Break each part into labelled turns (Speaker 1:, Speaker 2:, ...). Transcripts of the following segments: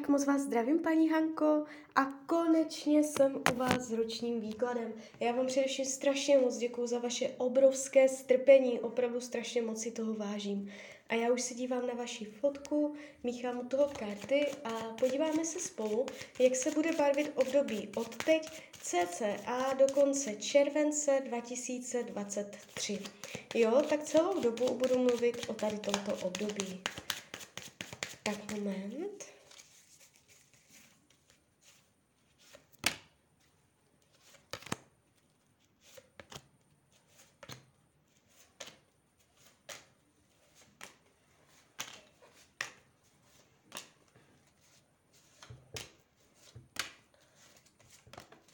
Speaker 1: Tak moc vás zdravím, paní Hanko, a konečně jsem u vás s ročním výkladem. Já vám především strašně moc děkuji za vaše obrovské strpení, opravdu strašně moc si toho vážím. A já už se dívám na vaši fotku, míchám u toho karty a podíváme se spolu, jak se bude barvit období od teď cca do konce července 2023. Jo, tak celou dobu budu mluvit o tady tomto období. Tak moment.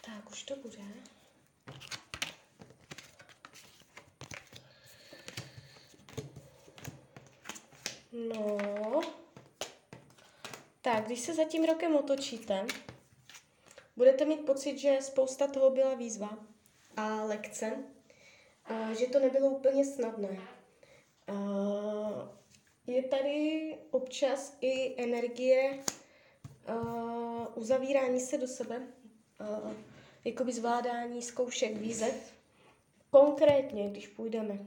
Speaker 1: Tak, už to bude. No. Tak, když se za tím rokem otočíte, budete mít pocit, že spousta toho byla výzva a lekce, a že to nebylo úplně snadné. A je tady občas i energie uzavírání se do sebe, jakoby zvládání zkoušek, výzev. Konkrétně, když půjdeme,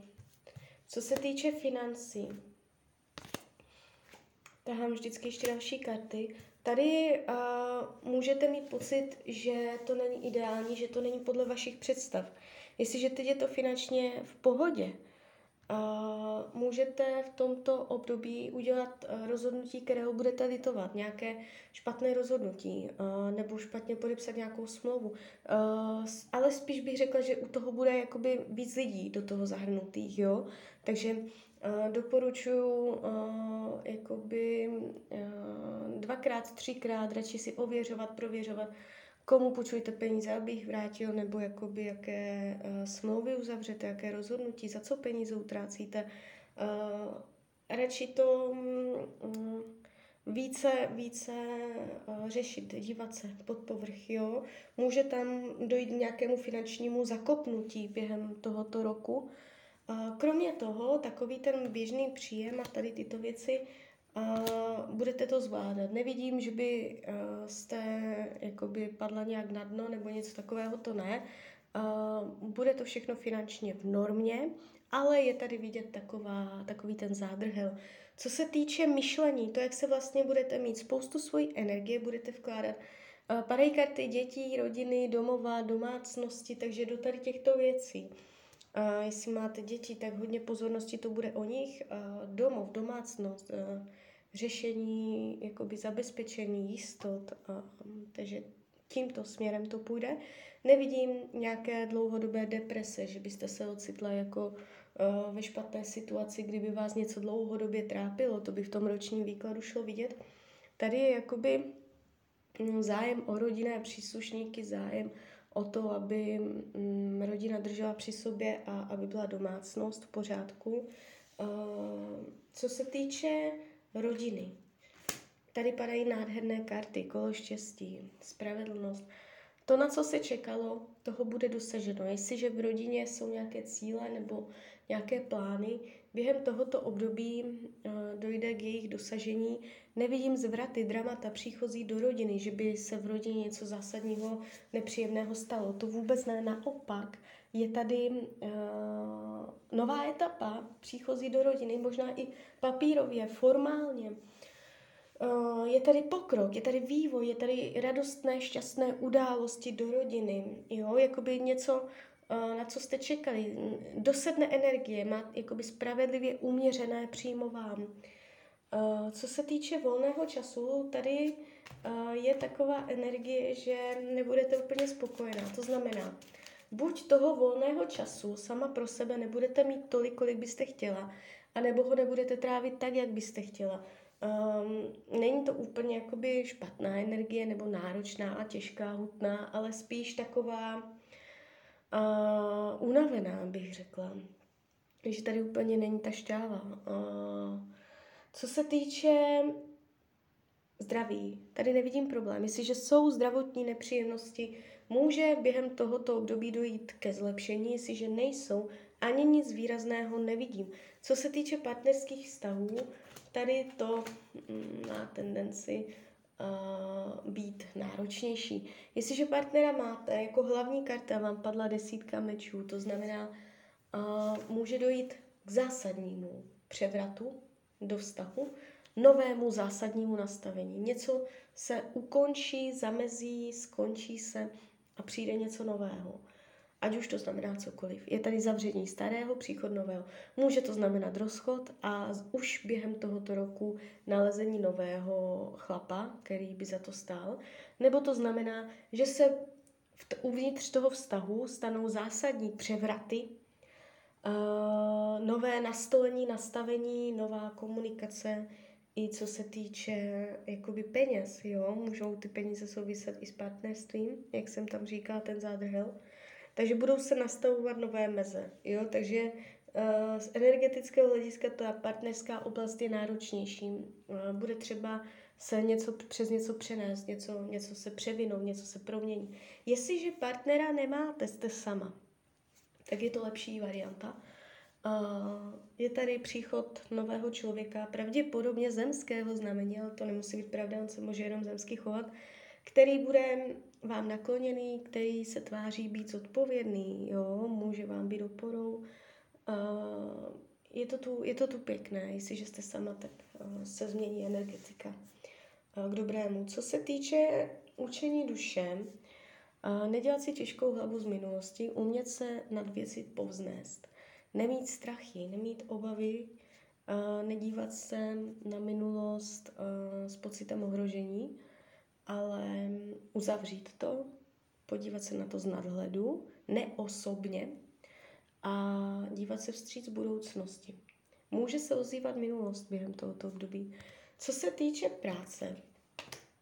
Speaker 1: co se týče financí, tahám vždycky ještě další karty. Tady uh, můžete mít pocit, že to není ideální, že to není podle vašich představ. Jestliže teď je to finančně v pohodě, můžete v tomto období udělat uh, rozhodnutí, kterého budete litovat, nějaké špatné rozhodnutí uh, nebo špatně podepsat nějakou smlouvu. Uh, ale spíš bych řekla, že u toho bude jakoby víc lidí do toho zahrnutých, jo. Takže doporučuji jakoby dvakrát, třikrát radši si ověřovat, prověřovat, komu půjčujete peníze, aby jich vrátil, nebo jakoby jaké uh, smlouvy uzavřete, jaké rozhodnutí, za co peníze utrácíte. Uh, radši to um, více, více uh, řešit, dívat se pod povrch, jo. Může tam dojít k nějakému finančnímu zakopnutí během tohoto roku, Kromě toho, takový ten běžný příjem a tady tyto věci, budete to zvládat. Nevidím, že by jste jakoby padla nějak na dno nebo něco takového, to ne. Bude to všechno finančně v normě, ale je tady vidět taková, takový ten zádrhel. Co se týče myšlení, to, jak se vlastně budete mít spoustu svojí energie, budete vkládat padají karty dětí, rodiny, domova, domácnosti, takže do tady těchto věcí. A jestli máte děti, tak hodně pozornosti to bude o nich. A domov, domácnost, a řešení, jakoby zabezpečení, jistot. A, takže tímto směrem to půjde. Nevidím nějaké dlouhodobé deprese, že byste se ocitla jako uh, ve špatné situaci, kdyby vás něco dlouhodobě trápilo, to by v tom ročním výkladu šlo vidět. Tady je jakoby mm, zájem o rodinné příslušníky, zájem o to, aby mm, rodina držela při sobě a aby byla domácnost v pořádku. Co se týče rodiny, tady padají nádherné karty, kolo štěstí, spravedlnost. To, na co se čekalo, toho bude dosaženo. Jestliže v rodině jsou nějaké cíle nebo nějaké plány, během tohoto období uh, dojde k jejich dosažení. Nevidím zvraty, dramata, příchozí do rodiny, že by se v rodině něco zásadního, nepříjemného stalo. To vůbec ne, naopak. Je tady uh, nová etapa, příchozí do rodiny, možná i papírově, formálně. Uh, je tady pokrok, je tady vývoj, je tady radostné, šťastné události do rodiny, jo, jakoby něco, na co jste čekali. Dosedne energie, má jakoby spravedlivě uměřené přímo vám. Co se týče volného času, tady je taková energie, že nebudete úplně spokojená. To znamená, buď toho volného času sama pro sebe nebudete mít tolik, kolik byste chtěla, anebo ho nebudete trávit tak, jak byste chtěla. Um, není to úplně jakoby špatná energie nebo náročná a těžká, hutná, ale spíš taková uh, unavená, bych řekla. Že tady úplně není ta šťáva. Uh, co se týče zdraví, tady nevidím problém. Jestliže jsou zdravotní nepříjemnosti, může během tohoto období dojít ke zlepšení, jestliže nejsou, ani nic výrazného nevidím. Co se týče partnerských vztahů, tady to mm, má tendenci být náročnější. Jestliže partnera máte, jako hlavní karta vám padla desítka mečů, to znamená, uh, může dojít k zásadnímu převratu do vztahu, novému zásadnímu nastavení. Něco se ukončí, zamezí, skončí se a přijde něco nového. Ať už to znamená cokoliv. Je tady zavření starého, příchod nového. Může to znamenat rozchod a už během tohoto roku nalezení nového chlapa, který by za to stál. Nebo to znamená, že se uvnitř toho vztahu stanou zásadní převraty, uh, nové nastolení, nastavení, nová komunikace, i co se týče jakoby peněz, jo, můžou ty peníze souviset i s partnerstvím, jak jsem tam říkala, ten zádrhel. Takže budou se nastavovat nové meze, jo, takže uh, z energetického hlediska ta partnerská oblast je náročnější. Uh, bude třeba se něco přes něco přenést, něco, něco se převinout, něco se promění. Jestliže partnera nemáte, jste sama, tak je to lepší varianta. Uh, je tady příchod nového člověka, pravděpodobně zemského znamení, ale to nemusí být pravda, on se může jenom zemský chovat, který bude vám nakloněný, který se tváří být zodpovědný, jo, může vám být oporou. Uh, je, to tu, je to tu pěkné, jestliže jste sama, tak uh, se změní energetika uh, k dobrému. Co se týče učení duše, uh, nedělat si těžkou hlavu z minulosti, umět se nad věci povznést nemít strachy, nemít obavy, nedívat se na minulost s pocitem ohrožení, ale uzavřít to, podívat se na to z nadhledu, neosobně a dívat se vstříc budoucnosti. Může se ozývat minulost během tohoto období. Co se týče práce,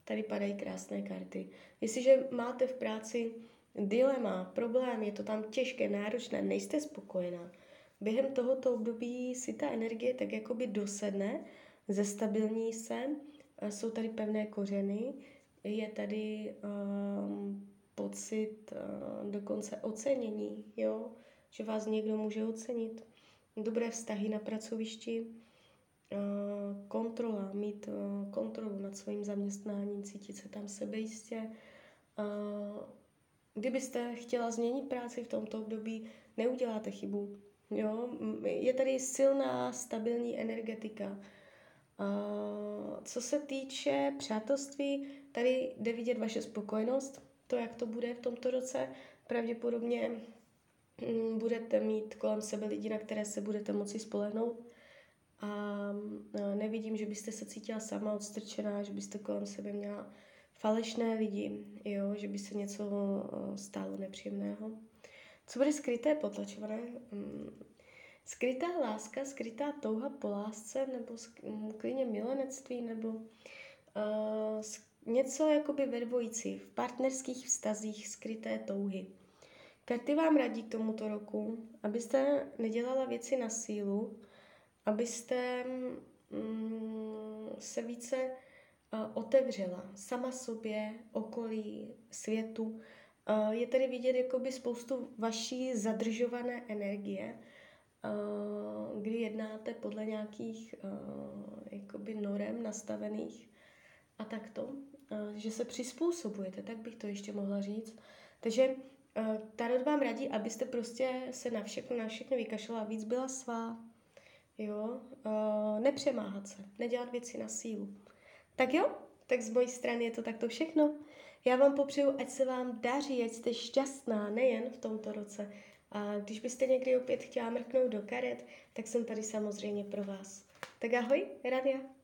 Speaker 1: tady padají krásné karty. Jestliže máte v práci dilema, problém, je to tam těžké, náročné, nejste spokojená, během tohoto období si ta energie tak jakoby dosedne, zestabilní se, jsou tady pevné kořeny, je tady um, pocit uh, dokonce ocenění, jo? že vás někdo může ocenit. Dobré vztahy na pracovišti, uh, kontrola, mít uh, kontrolu nad svým zaměstnáním, cítit se tam sebejistě. Kdybyste chtěla změnit práci v tomto období, neuděláte chybu. Jo? Je tady silná, stabilní energetika. Co se týče přátelství, tady jde vidět vaše spokojenost, to, jak to bude v tomto roce. Pravděpodobně um, budete mít kolem sebe lidi, na které se budete moci spolehnout. A nevidím, že byste se cítila sama odstrčená, že byste kolem sebe měla falešné lidi, jo? že by se něco stalo nepříjemného. Co bude skryté, potlačované? Mm, skrytá láska, skrytá touha po lásce, nebo mm, klidně milenectví, nebo uh, něco jakoby ve dvojici, v partnerských vztazích skryté touhy. Karty vám radí k tomuto roku, abyste nedělala věci na sílu, abyste mm, se více uh, otevřela sama sobě, okolí, světu, Eh, je tady vidět jakoby spoustu vaší zadržované energie, eh, kdy jednáte podle nějakých jakoby norem nastavených a takto, že se přizpůsobujete, tak bych to ještě mohla říct. Takže Tarot vám radí, abyste prostě se na všechno, na všechno vykašlela, víc byla svá, jo, nepřemáhat se, nedělat věci na sílu. Tak jo, tak z mojí strany je to takto všechno. Já vám popřeju, ať se vám daří, ať jste šťastná nejen v tomto roce. A když byste někdy opět chtěla mrknout do karet, tak jsem tady samozřejmě pro vás. Tak ahoj, Rania.